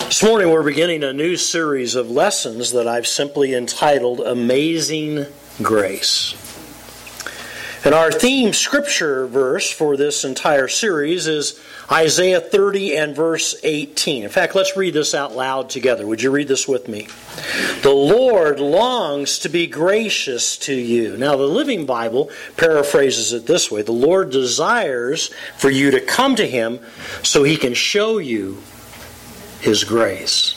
This morning we're beginning a new series of lessons that I've simply entitled Amazing Grace. And our theme scripture verse for this entire series is Isaiah 30 and verse 18. In fact, let's read this out loud together. Would you read this with me? The Lord longs to be gracious to you. Now, the Living Bible paraphrases it this way The Lord desires for you to come to Him so He can show you His grace.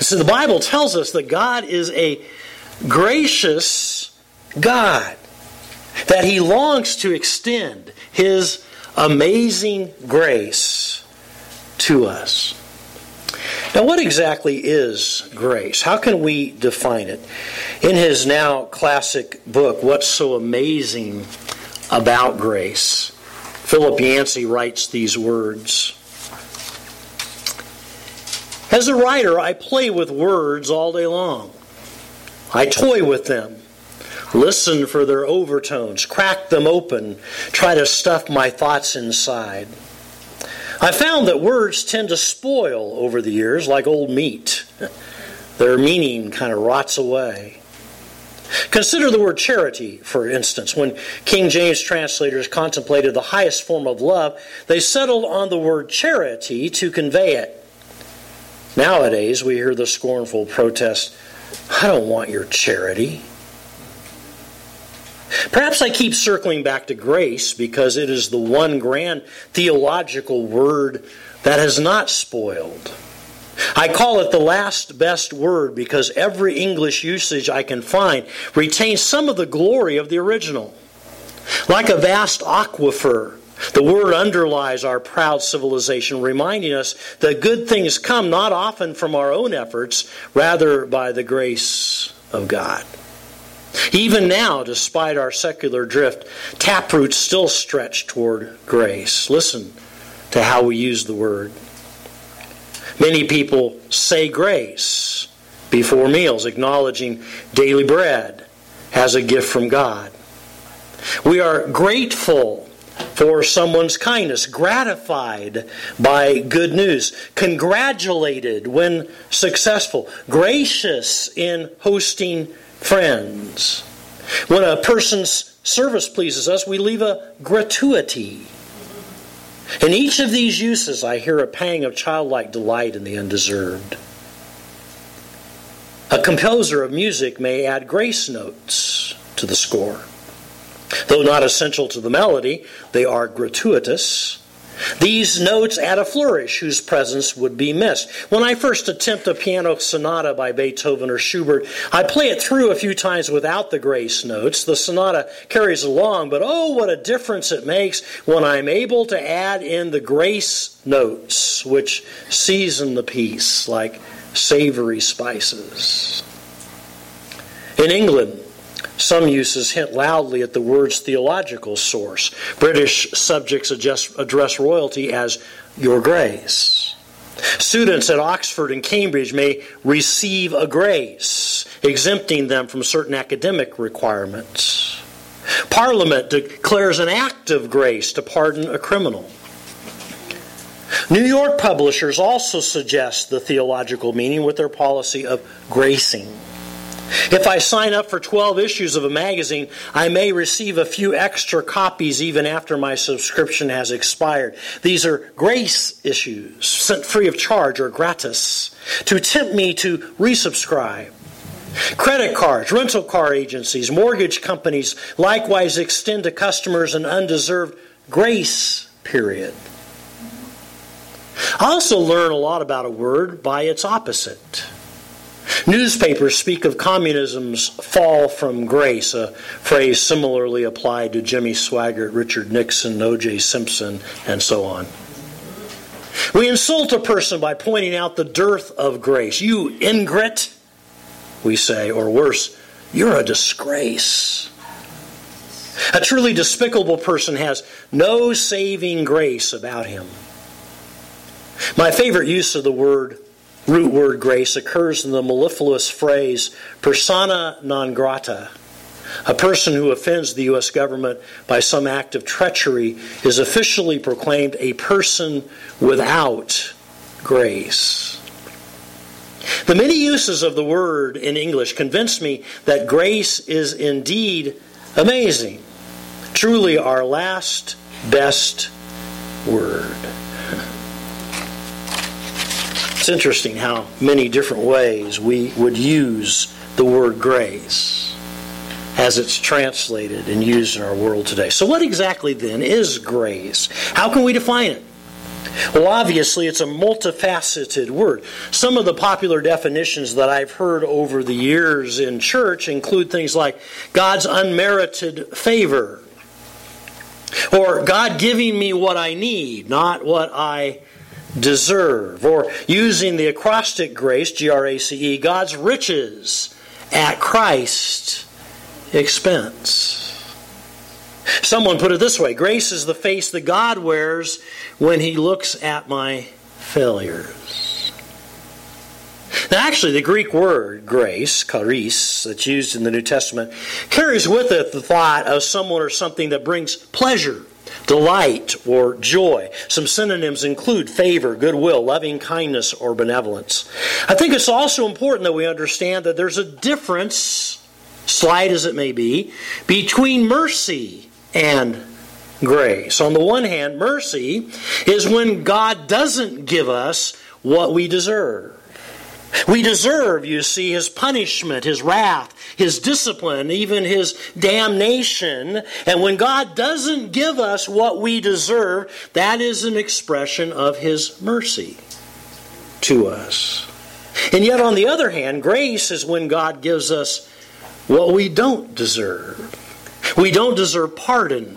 So, the Bible tells us that God is a gracious God that he longs to extend his amazing grace to us. Now, what exactly is grace? How can we define it? In his now classic book, What's So Amazing About Grace, Philip Yancey writes these words. As a writer, I play with words all day long. I toy with them listen for their overtones, crack them open, try to stuff my thoughts inside. I found that words tend to spoil over the years like old meat. Their meaning kind of rots away. Consider the word charity, for instance. When King James translators contemplated the highest form of love, they settled on the word charity to convey it. Nowadays, we hear the scornful protest I don't want your charity. Perhaps I keep circling back to grace because it is the one grand theological word that has not spoiled. I call it the last best word because every English usage I can find retains some of the glory of the original. Like a vast aquifer, the word underlies our proud civilization, reminding us that good things come not often from our own efforts, rather by the grace of God. Even now, despite our secular drift, taproots still stretch toward grace. Listen to how we use the word. Many people say grace before meals, acknowledging daily bread as a gift from God. We are grateful for someone's kindness, gratified by good news, congratulated when successful, gracious in hosting friends. When a person's service pleases us, we leave a gratuity. In each of these uses, I hear a pang of childlike delight in the undeserved. A composer of music may add grace notes to the score. Though not essential to the melody, they are gratuitous these notes add a flourish whose presence would be missed. When I first attempt a piano sonata by Beethoven or Schubert, I play it through a few times without the grace notes. The sonata carries along, but oh, what a difference it makes when I'm able to add in the grace notes, which season the piece like savory spices. In England, some uses hint loudly at the word's theological source. British subjects address royalty as Your Grace. Students at Oxford and Cambridge may receive a grace, exempting them from certain academic requirements. Parliament declares an act of grace to pardon a criminal. New York publishers also suggest the theological meaning with their policy of gracing. If I sign up for 12 issues of a magazine, I may receive a few extra copies even after my subscription has expired. These are grace issues, sent free of charge or gratis, to tempt me to resubscribe. Credit cards, rental car agencies, mortgage companies likewise extend to customers an undeserved grace period. I also learn a lot about a word by its opposite. Newspapers speak of communism's fall from grace, a phrase similarly applied to Jimmy Swaggart, Richard Nixon, O.J. Simpson, and so on. We insult a person by pointing out the dearth of grace. You ingrate, we say, or worse, you're a disgrace. A truly despicable person has no saving grace about him. My favorite use of the word root word grace occurs in the mellifluous phrase persona non grata, A person who offends the U.S. government by some act of treachery is officially proclaimed a person without grace. The many uses of the word in English convince me that grace is indeed amazing. Truly, our last best word. Interesting how many different ways we would use the word grace as it's translated and used in our world today. So, what exactly then is grace? How can we define it? Well, obviously, it's a multifaceted word. Some of the popular definitions that I've heard over the years in church include things like God's unmerited favor, or God giving me what I need, not what I deserve, or using the acrostic grace, G R A C E, God's riches at Christ's expense. Someone put it this way grace is the face that God wears when he looks at my failures. Now, actually, the Greek word grace, charis, that's used in the New Testament, carries with it the thought of someone or something that brings pleasure, delight, or joy. Some synonyms include favor, goodwill, loving kindness, or benevolence. I think it's also important that we understand that there's a difference, slight as it may be, between mercy and grace. On the one hand, mercy is when God doesn't give us what we deserve. We deserve, you see, his punishment, his wrath, his discipline, even his damnation. And when God doesn't give us what we deserve, that is an expression of his mercy to us. And yet, on the other hand, grace is when God gives us what we don't deserve. We don't deserve pardon.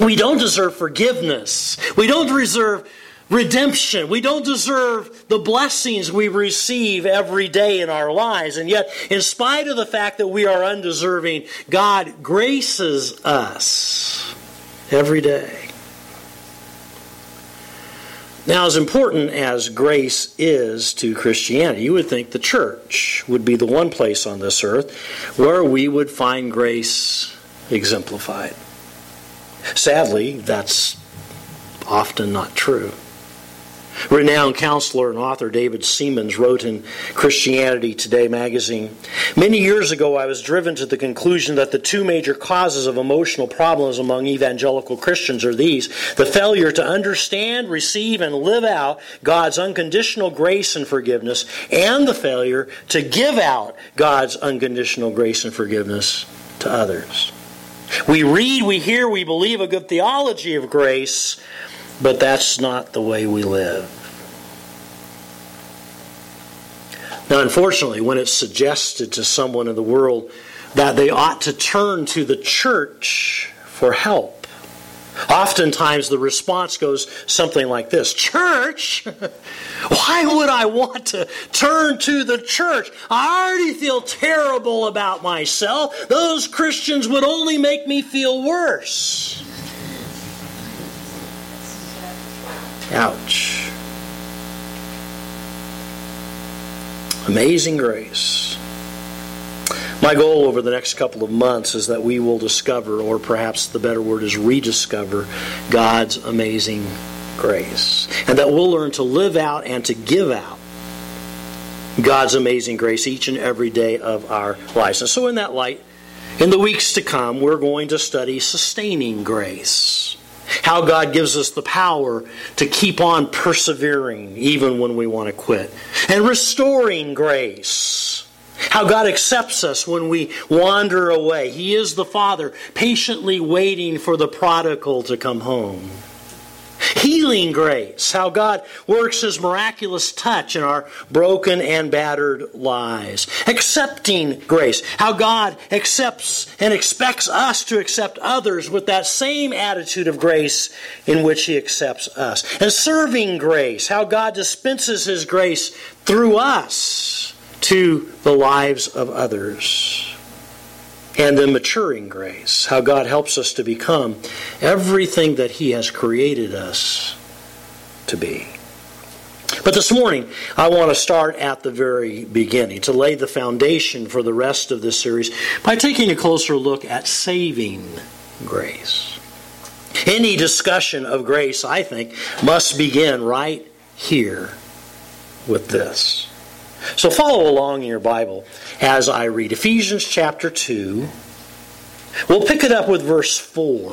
We don't deserve forgiveness. We don't deserve redemption. We don't deserve the blessings we receive every day in our lives. And yet, in spite of the fact that we are undeserving, God graces us every day. Now, as important as grace is to Christianity, you would think the church would be the one place on this earth where we would find grace exemplified. Sadly, that's often not true. Renowned counselor and author David Seamands wrote in Christianity Today magazine Many years ago, I was driven to the conclusion that the two major causes of emotional problems among evangelical Christians are these the failure to understand, receive, and live out God's unconditional grace and forgiveness, and the failure to give out God's unconditional grace and forgiveness to others. We read, we hear, we believe a good theology of grace, but that's not the way we live. Now, unfortunately, when it's suggested to someone in the world that they ought to turn to the church for help, Oftentimes the response goes something like this Church? Why would I want to turn to the church? I already feel terrible about myself. Those Christians would only make me feel worse. Ouch. Amazing grace. My goal over the next couple of months is that we will discover, or perhaps the better word is rediscover, God's amazing grace. And that we'll learn to live out and to give out God's amazing grace each and every day of our lives. And so, in that light, in the weeks to come, we're going to study sustaining grace. How God gives us the power to keep on persevering even when we want to quit. And restoring grace how God accepts us when we wander away. He is the Father, patiently waiting for the prodigal to come home. Healing grace, how God works His miraculous touch in our broken and battered lives. Accepting grace, how God accepts and expects us to accept others with that same attitude of grace in which He accepts us. And serving grace, how God dispenses His grace through us to the lives of others. And then maturing grace, how God helps us to become everything that He has created us to be. But this morning, I want to start at the very beginning to lay the foundation for the rest of this series by taking a closer look at saving grace. Any discussion of grace, I think, must begin right here with this. So follow along in your Bible as I read Ephesians chapter 2. We'll pick it up with verse 4.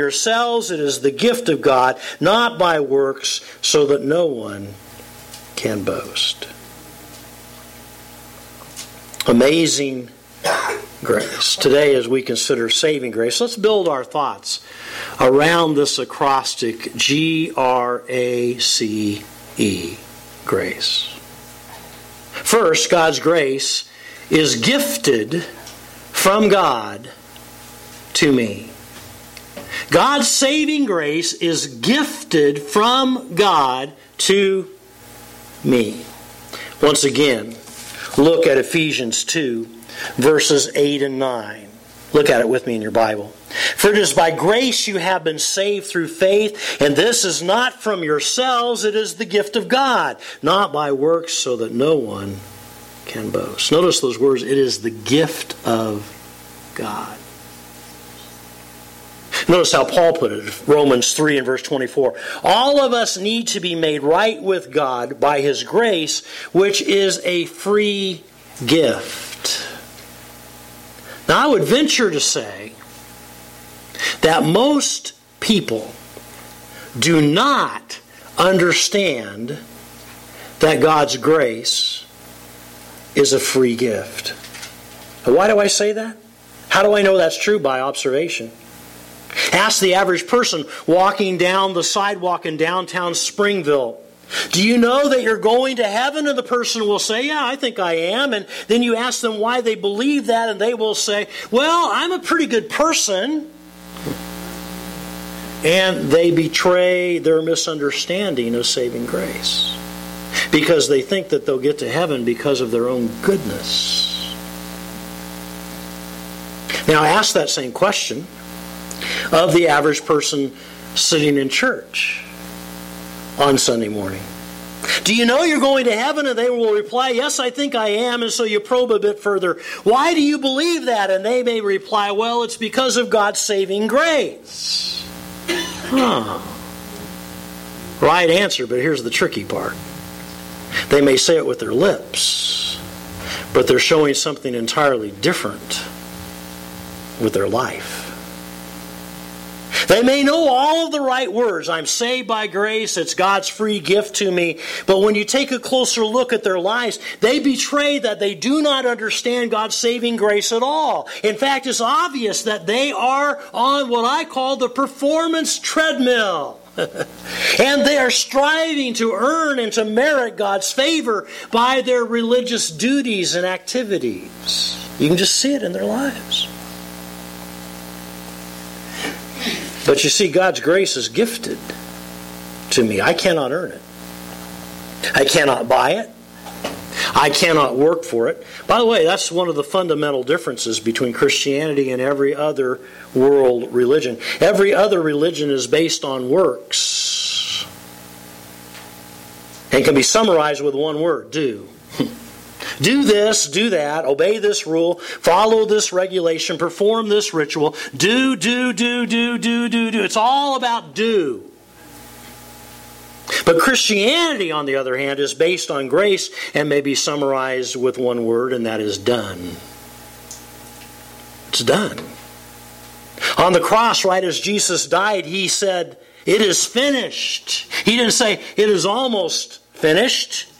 yourselves. It is the gift of God, not by works, so that no one can boast. Amazing grace. Today, as we consider saving grace, let's build our thoughts around this acrostic G R A C E, grace. First, God's grace is gifted from God to me. God's saving grace is gifted from God to me. Once again, look at Ephesians 2, verses 8 and 9. Look at it with me in your Bible. For it is by grace you have been saved through faith, and this is not from yourselves, it is the gift of God, not by works, so that no one can boast. Notice those words it is the gift of God. Notice how Paul put it, Romans 3 and verse 24. All of us need to be made right with God by His grace, which is a free gift. Now, I would venture to say that most people do not understand that God's grace is a free gift. why do I say that? How do I know that's true? By observation. Ask the average person walking down the sidewalk in downtown Springville. Do you know that you're going to heaven? And the person will say, Yeah, I think I am. And then you ask them why they believe that, and they will say, Well, I'm a pretty good person. And they betray their misunderstanding of saving grace because they think that they'll get to heaven because of their own goodness. Now, ask that same question of the average person sitting in church on Sunday morning. Do you know you're going to heaven? And they will reply, Yes, I think I am. And so you probe a bit further. Why do you believe that? And they may reply, Well, it's because of God's saving grace. Huh. Right answer, but here's the tricky part. They may say it with their lips, but they're showing something entirely different with their life. They may know all of the right words. I'm saved by grace. It's God's free gift to me. But when you take a closer look at their lives, they betray that they do not understand God's saving grace at all. In fact, it's obvious that they are on what I call the performance treadmill. and they are striving to earn and to merit God's favor by their religious duties and activities. You can just see it in their lives. But you see, God's grace is gifted to me. I cannot earn it. I cannot buy it. I cannot work for it. By the way, that's one of the fundamental differences between Christianity and every other world religion. Every other religion is based on works and can be summarized with one word do. Do this, do that, obey this rule, follow this regulation, perform this ritual. Do, do, do, do, do, do, do. It's all about do. But Christianity, on the other hand, is based on grace and may be summarized with one word, and that is done. It's done. On the cross, right as Jesus died, he said, It is finished. He didn't say, It is almost finished.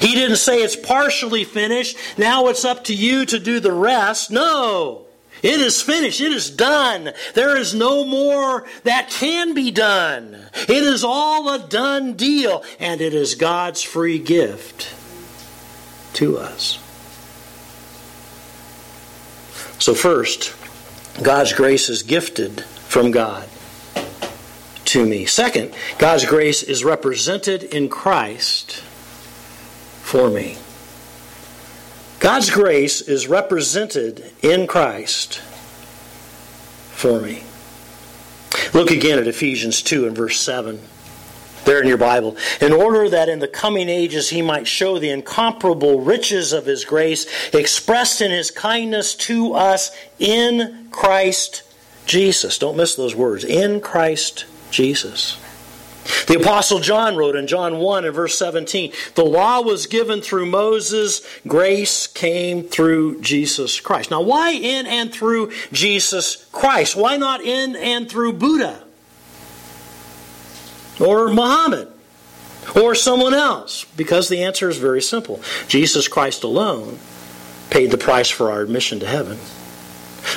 He didn't say it's partially finished. Now it's up to you to do the rest. No. It is finished. It is done. There is no more that can be done. It is all a done deal, and it is God's free gift to us. So, first, God's grace is gifted from God to me. Second, God's grace is represented in Christ for me. God's grace is represented in Christ for me. Look again at Ephesians 2 and verse 7 there in your Bible, in order that in the coming ages he might show the incomparable riches of his grace expressed in his kindness to us in Christ Jesus. Don't miss those words. In Christ Jesus. The Apostle John wrote in John 1 and verse 17 The law was given through Moses, grace came through Jesus Christ. Now, why in and through Jesus Christ? Why not in and through Buddha? or Muhammad or someone else? Because the answer is very simple Jesus Christ alone paid the price for our admission to heaven.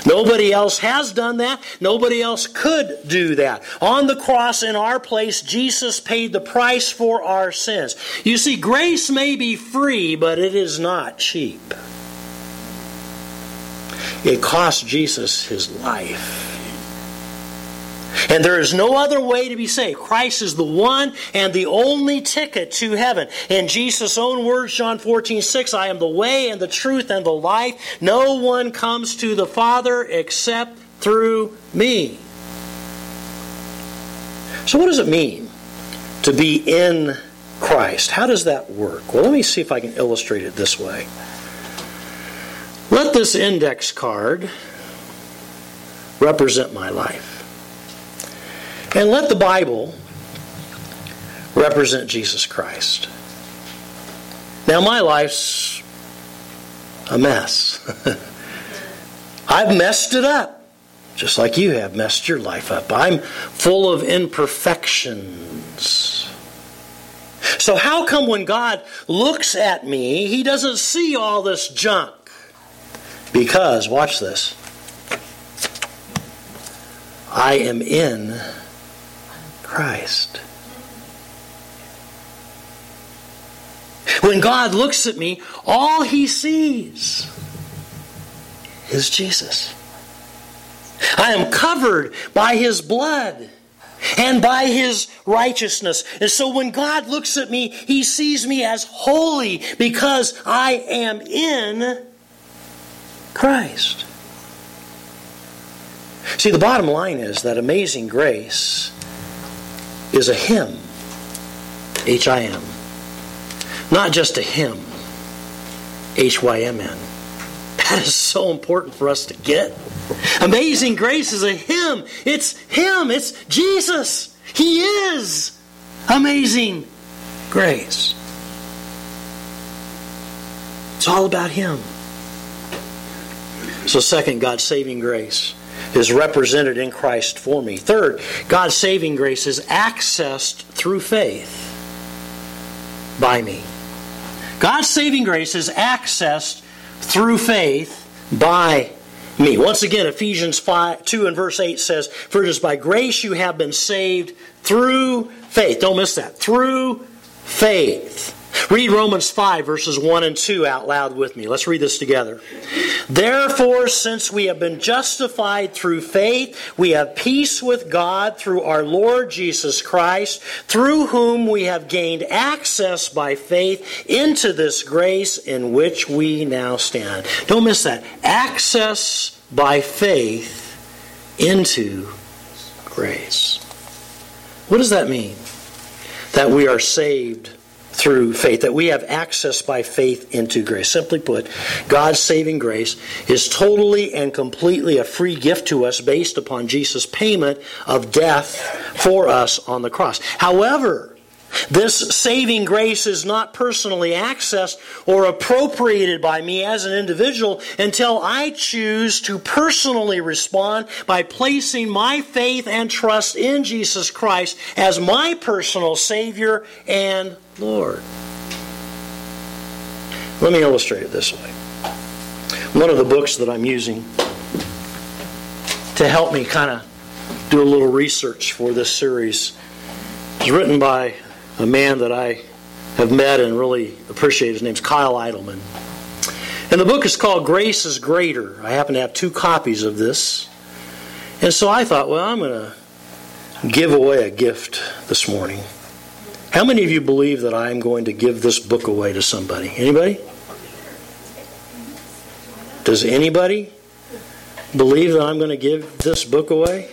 Nobody else has done that. Nobody else could do that. On the cross in our place, Jesus paid the price for our sins. You see, grace may be free, but it is not cheap. It cost Jesus his life. And there is no other way to be saved. Christ is the one and the only ticket to heaven. In Jesus' own words, John 14, 6, I am the way and the truth and the life. No one comes to the Father except through me. So, what does it mean to be in Christ? How does that work? Well, let me see if I can illustrate it this way. Let this index card represent my life. And let the Bible represent Jesus Christ. Now, my life's a mess. I've messed it up, just like you have messed your life up. I'm full of imperfections. So, how come when God looks at me, He doesn't see all this junk? Because, watch this, I am in Christ. When God looks at me, all he sees is Jesus. I am covered by his blood and by his righteousness. And so when God looks at me, he sees me as holy because I am in Christ. See, the bottom line is that amazing grace is a hymn. H I M. Not just a hymn. H Y M N. That is so important for us to get. Amazing Grace is a hymn. It's Him. It's Jesus. He is amazing grace. It's all about Him. So, second, God's saving grace is represented in Christ for me. Third, God's saving grace is accessed through faith by me. God's saving grace is accessed through faith by me. Once again, Ephesians 5, 2 and verse 8 says, For it is by grace you have been saved through faith. Don't miss that. Through faith. Read Romans 5, verses 1 and 2 out loud with me. Let's read this together. Therefore, since we have been justified through faith, we have peace with God through our Lord Jesus Christ, through whom we have gained access by faith into this grace in which we now stand. Don't miss that. Access by faith into grace. What does that mean? That we are saved through faith, that we have access by faith into grace. Simply put, God's saving grace is totally and completely a free gift to us based upon Jesus' payment of death for us on the cross. However, this saving grace is not personally accessed or appropriated by me as an individual until I choose to personally respond by placing my faith and trust in Jesus Christ as my personal Savior and Lord. Let me illustrate it this way. One of the books that I'm using to help me kind of do a little research for this series. is written by a man that I have met and really appreciate. His name's Kyle Idleman. And the book is called Grace is Greater. I happen to have two copies of this. And so I thought, well, I'm going to give away a gift this morning. How many of you believe that I'm going to give this book away to somebody? Anybody? Does anybody believe that I'm going to give this book away?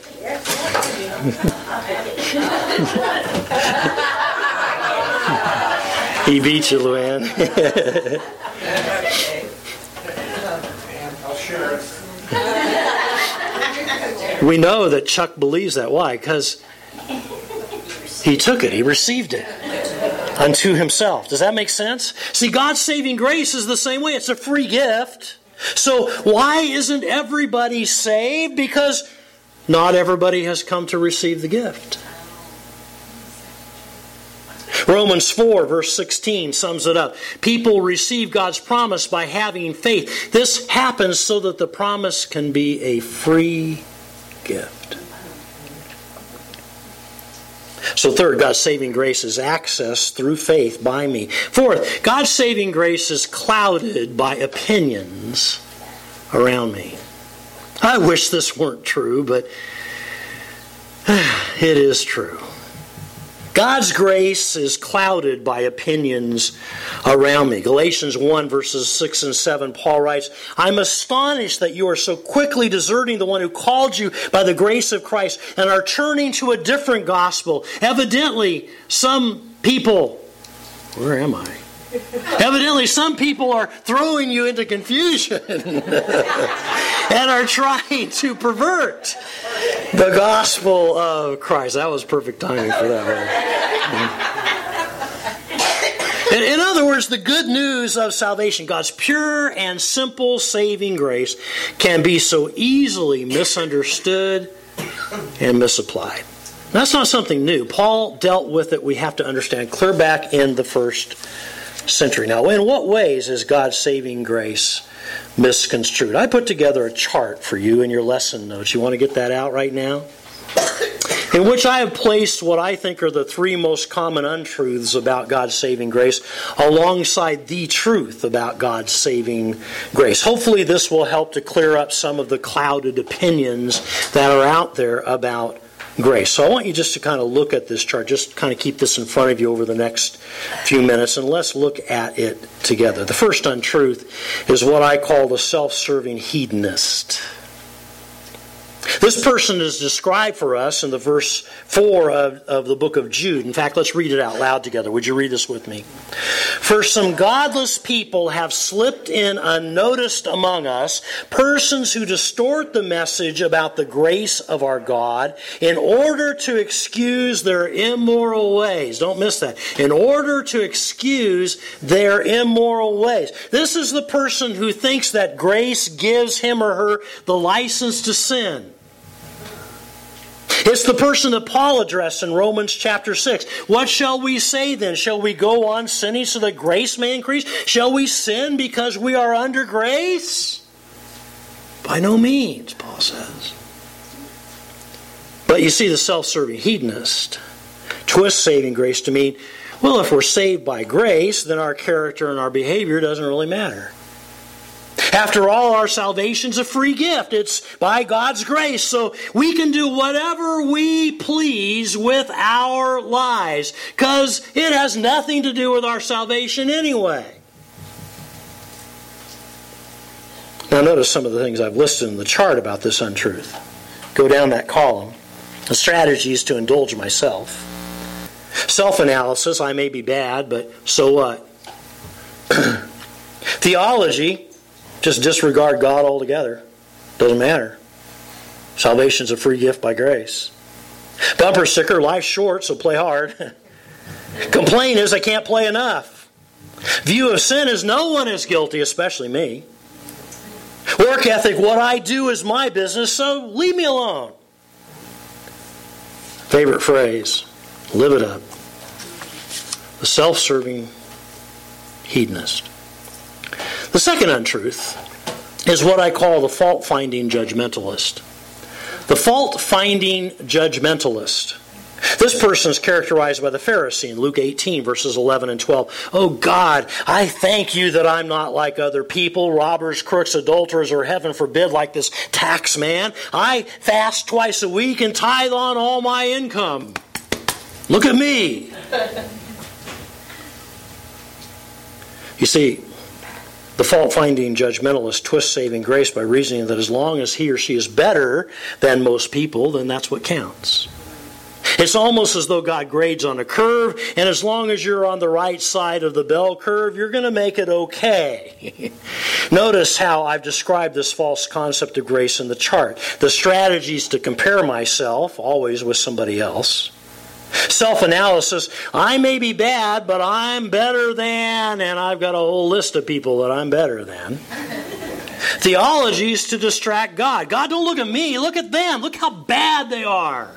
he beat you, Luann. we know that Chuck believes that. Why? Because he took it, he received it unto himself. Does that make sense? See, God's saving grace is the same way. It's a free gift. So, why isn't everybody saved? Because not everybody has come to receive the gift. Romans 4, verse 16, sums it up. People receive God's promise by having faith. This happens so that the promise can be a free gift. So, third, God's saving grace is access through faith by me. Fourth, God's saving grace is clouded by opinions around me. I wish this weren't true, but it is true. God's grace is clouded by opinions around me. Galatians 1, verses 6 and 7, Paul writes, I'm astonished that you are so quickly deserting the one who called you by the grace of Christ and are turning to a different gospel. Evidently, some people, where am I? Evidently, some people are throwing you into confusion and are trying to pervert the gospel of Christ. That was perfect timing for that one. In, other words, the good news of salvation, God's pure and simple saving grace, can be so easily misunderstood and misapplied. That's not something new. Paul dealt with it, we have to understand, clear back in the first century. Now, in what ways is God's saving grace misconstrued? I put together a chart for you in your lesson notes. You want to get that out right now? In which I have placed what I think are the three most common untruths about God's saving grace alongside the truth about God's saving grace. Hopefully, this will help to clear up some of the clouded opinions that are out there about grace. So I want you just to kind of look at this chart, just kind of keep this in front of you over the next few minutes, and let's look at it together. The first untruth is what I call the self serving hedonist. This person is described for us in the verse 4 of, of the book of Jude. In fact, let's read it out loud together. Would you read this with me? For some godless people have slipped in unnoticed among us, persons who distort the message about the grace of our God in order to excuse their immoral ways. Don't miss that. In order to excuse their immoral ways. This is the person who thinks that grace gives him or her the license to sin. It's the person that Paul addressed in Romans chapter 6. What shall we say then? Shall we go on sinning so that grace may increase? Shall we sin because we are under grace? By no means, Paul says. But you see, the self serving hedonist twists saving grace to mean, well, if we're saved by grace, then our character and our behavior doesn't really matter. After all, our salvation's a free gift. It's by God's grace. So we can do whatever we please with our lives because it has nothing to do with our salvation anyway. Now, notice some of the things I've listed in the chart about this untruth. Go down that column. The strategy is to indulge myself. Self analysis, I may be bad, but so what? Theology, just disregard God altogether. Doesn't matter. Salvation's a free gift by grace. Bumper sticker, life's short, so play hard. Complaint is I can't play enough. View of sin is no one is guilty, especially me. Work ethic, what I do is my business, so leave me alone. Favorite phrase, live it up. The self serving hedonist. The second untruth is what I call the fault finding judgmentalist. The fault finding judgmentalist. This person is characterized by the Pharisee in Luke 18, verses 11 and 12. Oh God, I thank you that I'm not like other people, robbers, crooks, adulterers, or heaven forbid, like this tax man. I fast twice a week and tithe on all my income. Look at me. You see, the fault finding judgmentalist twists saving grace by reasoning that as long as he or she is better than most people, then that's what counts. It's almost as though God grades on a curve, and as long as you're on the right side of the bell curve, you're going to make it okay. Notice how I've described this false concept of grace in the chart. The strategies to compare myself, always with somebody else. Self analysis, I may be bad, but I'm better than, and I've got a whole list of people that I'm better than. Theology is to distract God. God, don't look at me, look at them. Look how bad they are.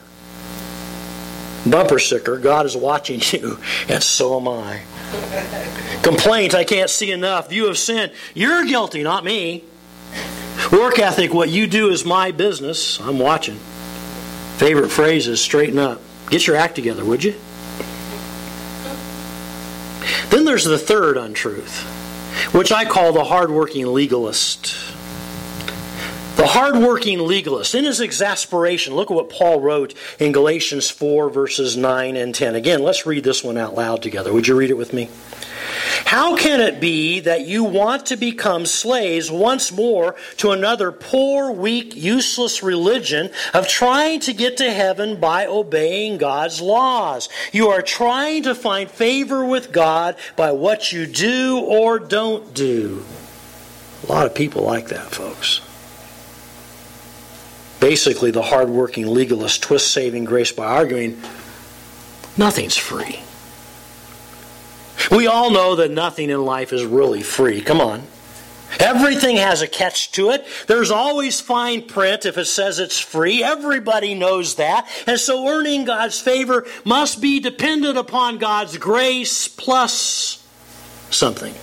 Bumper sticker, God is watching you, and so am I. Complaint, I can't see enough. You have sinned. You're guilty, not me. Work ethic, what you do is my business. I'm watching. Favorite phrase is straighten up. Get your act together, would you? Then there's the third untruth, which I call the hardworking legalist. The hardworking legalist, in his exasperation, look at what Paul wrote in Galatians 4, verses 9 and 10. Again, let's read this one out loud together. Would you read it with me? How can it be that you want to become slaves once more to another poor, weak, useless religion of trying to get to heaven by obeying God's laws? You are trying to find favor with God by what you do or don't do. A lot of people like that, folks. Basically, the hardworking legalist twists saving grace by arguing nothing's free. We all know that nothing in life is really free. Come on. Everything has a catch to it. There's always fine print if it says it's free. Everybody knows that. And so earning God's favor must be dependent upon God's grace plus something.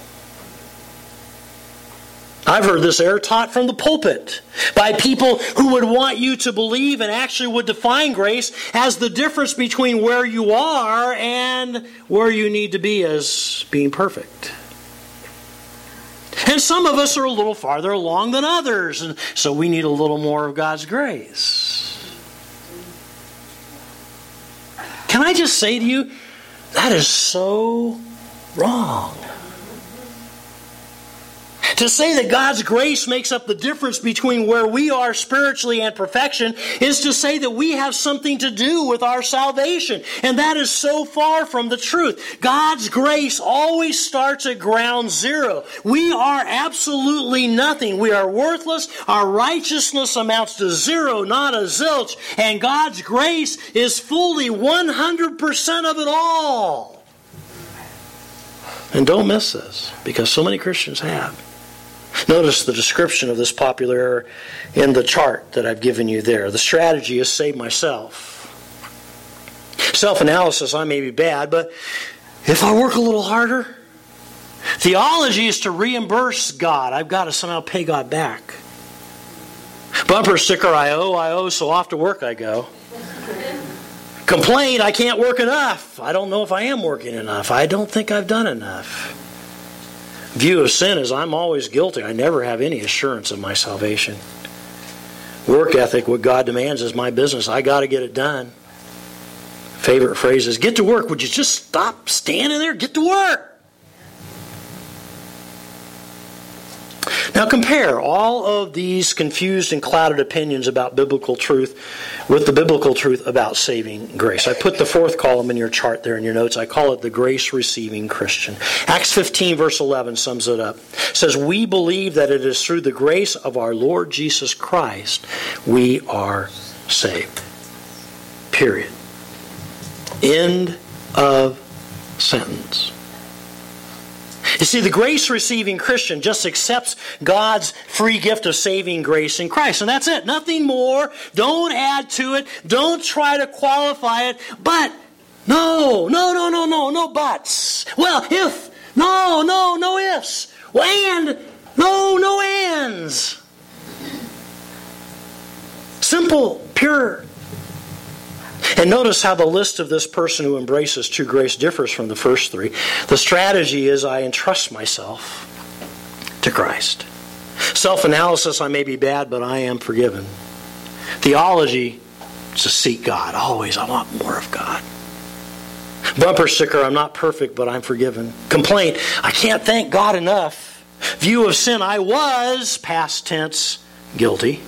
I've heard this error taught from the pulpit by people who would want you to believe and actually would define grace as the difference between where you are and where you need to be as being perfect. And some of us are a little farther along than others, and so we need a little more of God's grace. Can I just say to you, that is so wrong. To say that God's grace makes up the difference between where we are spiritually and perfection is to say that we have something to do with our salvation. And that is so far from the truth. God's grace always starts at ground zero. We are absolutely nothing. We are worthless. Our righteousness amounts to zero, not a zilch. And God's grace is fully 100% of it all. And don't miss this, because so many Christians have. Notice the description of this popular error in the chart that I've given you there. The strategy is save myself. Self analysis, I may be bad, but if I work a little harder, theology is to reimburse God. I've got to somehow pay God back. Bumper sticker, I owe, I owe, so off to work I go. Complain, I can't work enough. I don't know if I am working enough. I don't think I've done enough view of sin is I'm always guilty. I never have any assurance of my salvation. Work ethic, what God demands is my business. I got to get it done. Favorite phrase is get to work. Would you just stop standing there? Get to work. Now compare all of these confused and clouded opinions about biblical truth with the biblical truth about saving grace. I put the fourth column in your chart there in your notes. I call it the grace receiving Christian. Acts 15 verse 11 sums it up. It says, "We believe that it is through the grace of our Lord Jesus Christ we are saved." Period. End of sentence. You see, the grace receiving Christian just accepts God's free gift of saving grace in Christ. And that's it. Nothing more. Don't add to it. Don't try to qualify it. But, no, no, no, no, no, no buts. Well, if, no, no, no ifs. Well, and, no, no ands. Simple, pure. And notice how the list of this person who embraces true grace differs from the first three. The strategy is I entrust myself to Christ. Self analysis, I may be bad, but I am forgiven. Theology is to seek God. Always, I want more of God. Bumper sticker, I'm not perfect, but I'm forgiven. Complaint, I can't thank God enough. View of sin, I was, past tense, guilty.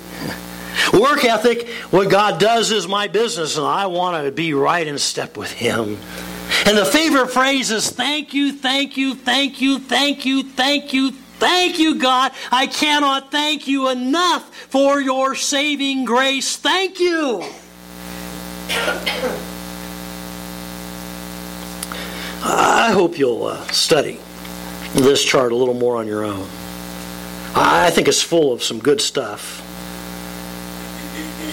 Work ethic, what God does is my business, and I want to be right in step with Him. And the favorite phrase is thank you, thank you, thank you, thank you, thank you, thank you, God. I cannot thank you enough for your saving grace. Thank you. I hope you'll uh, study this chart a little more on your own. I think it's full of some good stuff.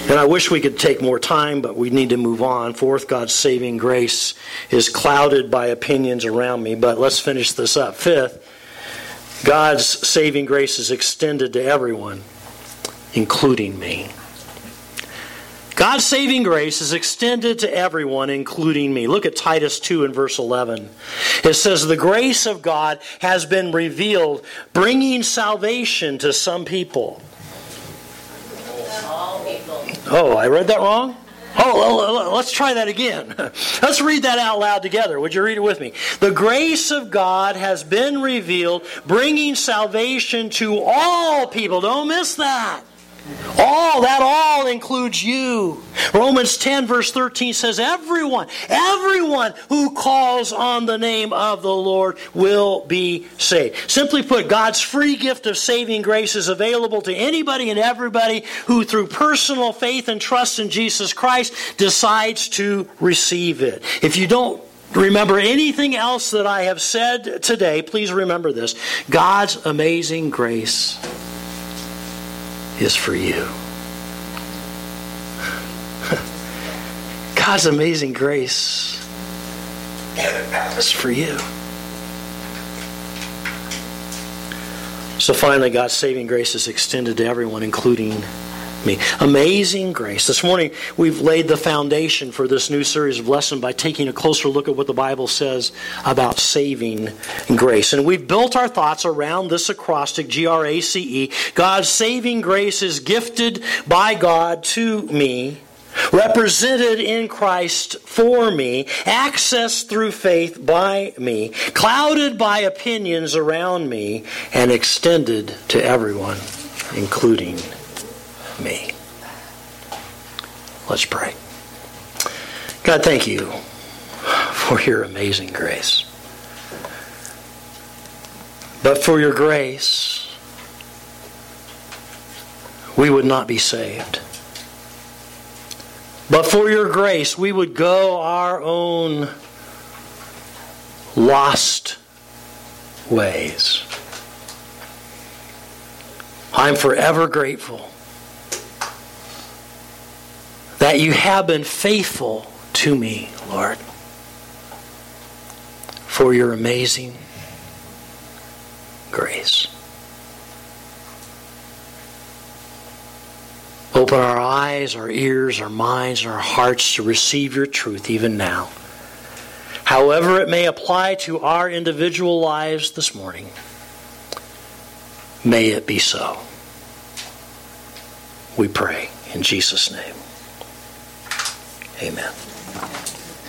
And I wish we could take more time, but we need to move on. Fourth, God's saving grace is clouded by opinions around me, but let's finish this up. Fifth, God's saving grace is extended to everyone, including me. God's saving grace is extended to everyone, including me. Look at Titus 2 and verse 11. It says, The grace of God has been revealed, bringing salvation to some people. Oh, I read that wrong? Oh, let's try that again. Let's read that out loud together. Would you read it with me? The grace of God has been revealed, bringing salvation to all people. Don't miss that. All, that all includes you. Romans 10, verse 13 says, Everyone, everyone who calls on the name of the Lord will be saved. Simply put, God's free gift of saving grace is available to anybody and everybody who, through personal faith and trust in Jesus Christ, decides to receive it. If you don't remember anything else that I have said today, please remember this God's amazing grace is for you. God's amazing grace is for you. So finally, God's saving grace is extended to everyone, including me. Amazing grace. This morning, we've laid the foundation for this new series of lessons by taking a closer look at what the Bible says about saving grace. And we've built our thoughts around this acrostic, G R A C E. God's saving grace is gifted by God to me represented in Christ for me, accessed through faith by me, clouded by opinions around me, and extended to everyone, including me. Let's pray. God, thank you for your amazing grace. But for your grace, we would not be saved. But for your grace, we would go our own lost ways. I'm forever grateful that you have been faithful to me, Lord, for your amazing grace. Open our eyes, our ears, our minds, and our hearts to receive your truth even now. However, it may apply to our individual lives this morning, may it be so. We pray in Jesus' name. Amen.